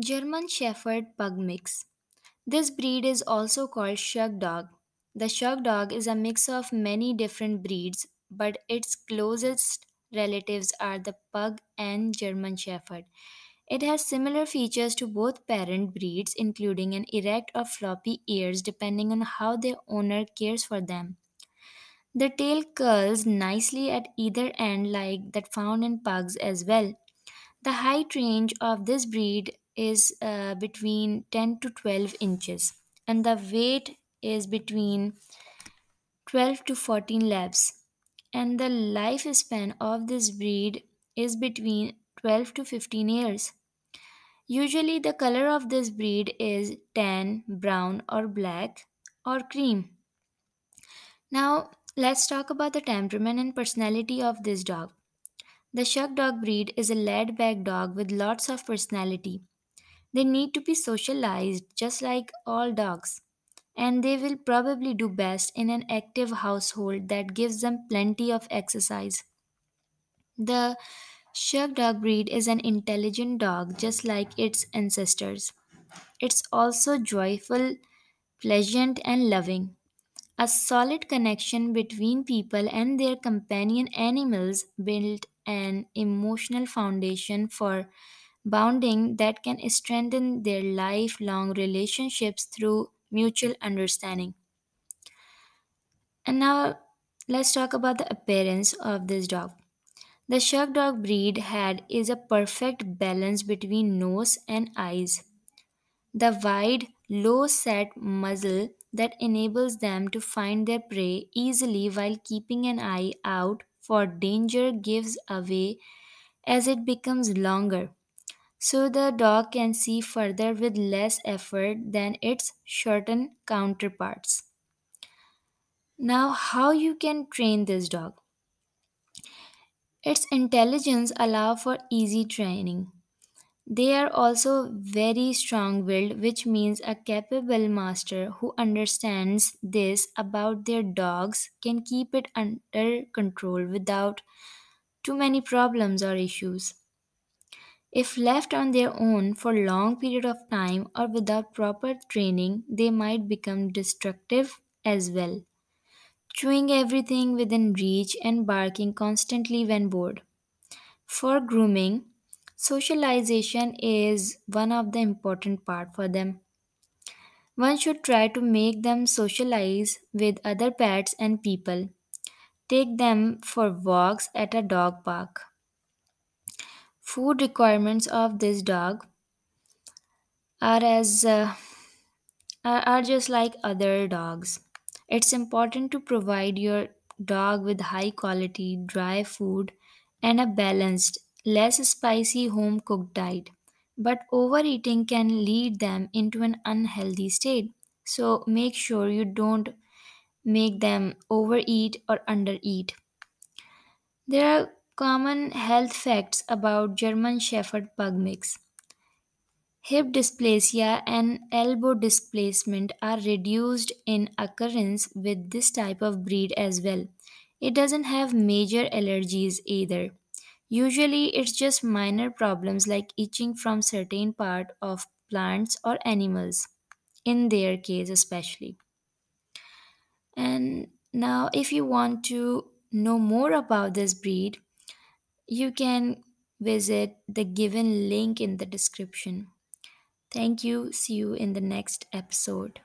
German Shepherd Pug Mix. This breed is also called Shug Dog. The Shug Dog is a mix of many different breeds, but its closest relatives are the Pug and German Shepherd. It has similar features to both parent breeds, including an erect or floppy ears depending on how the owner cares for them. The tail curls nicely at either end, like that found in pugs as well. The height range of this breed is uh, between 10 to 12 inches, and the weight is between 12 to 14 labs. And the lifespan of this breed is between 12 to 15 years. Usually, the color of this breed is tan, brown, or black, or cream. Now, let's talk about the temperament and personality of this dog. The Shug Dog breed is a laid back dog with lots of personality. They need to be socialized just like all dogs, and they will probably do best in an active household that gives them plenty of exercise. The Shug Dog breed is an intelligent dog just like its ancestors. It's also joyful, pleasant, and loving. A solid connection between people and their companion animals build an emotional foundation for bonding that can strengthen their lifelong relationships through mutual understanding. And now let's talk about the appearance of this dog. The Shug Dog breed had is a perfect balance between nose and eyes. The wide, low set muzzle that enables them to find their prey easily while keeping an eye out for danger gives away as it becomes longer, so the dog can see further with less effort than its shortened counterparts. Now, how you can train this dog? Its intelligence allow for easy training. They are also very strong willed, which means a capable master who understands this about their dogs can keep it under control without too many problems or issues. If left on their own for long period of time or without proper training, they might become destructive as well, chewing everything within reach and barking constantly when bored. For grooming, socialization is one of the important part for them. One should try to make them socialize with other pets and people. Take them for walks at a dog park. Food requirements of this dog are as uh, are are just like other dogs. It's important to provide your dog with high quality dry food and a balanced, less spicy home cooked diet. But overeating can lead them into an unhealthy state. So make sure you don't make them overeat or undereat. There are common health facts about German Shepherd Pug mix. Hip dysplasia and elbow displacement are reduced in occurrence with this type of breed as well. It doesn't have major allergies either. Usually it's just minor problems like itching from certain part of plants or animals in their case especially. And now if you want to know more about this breed, you can visit the given link in the description. Thank you. See you in the next episode.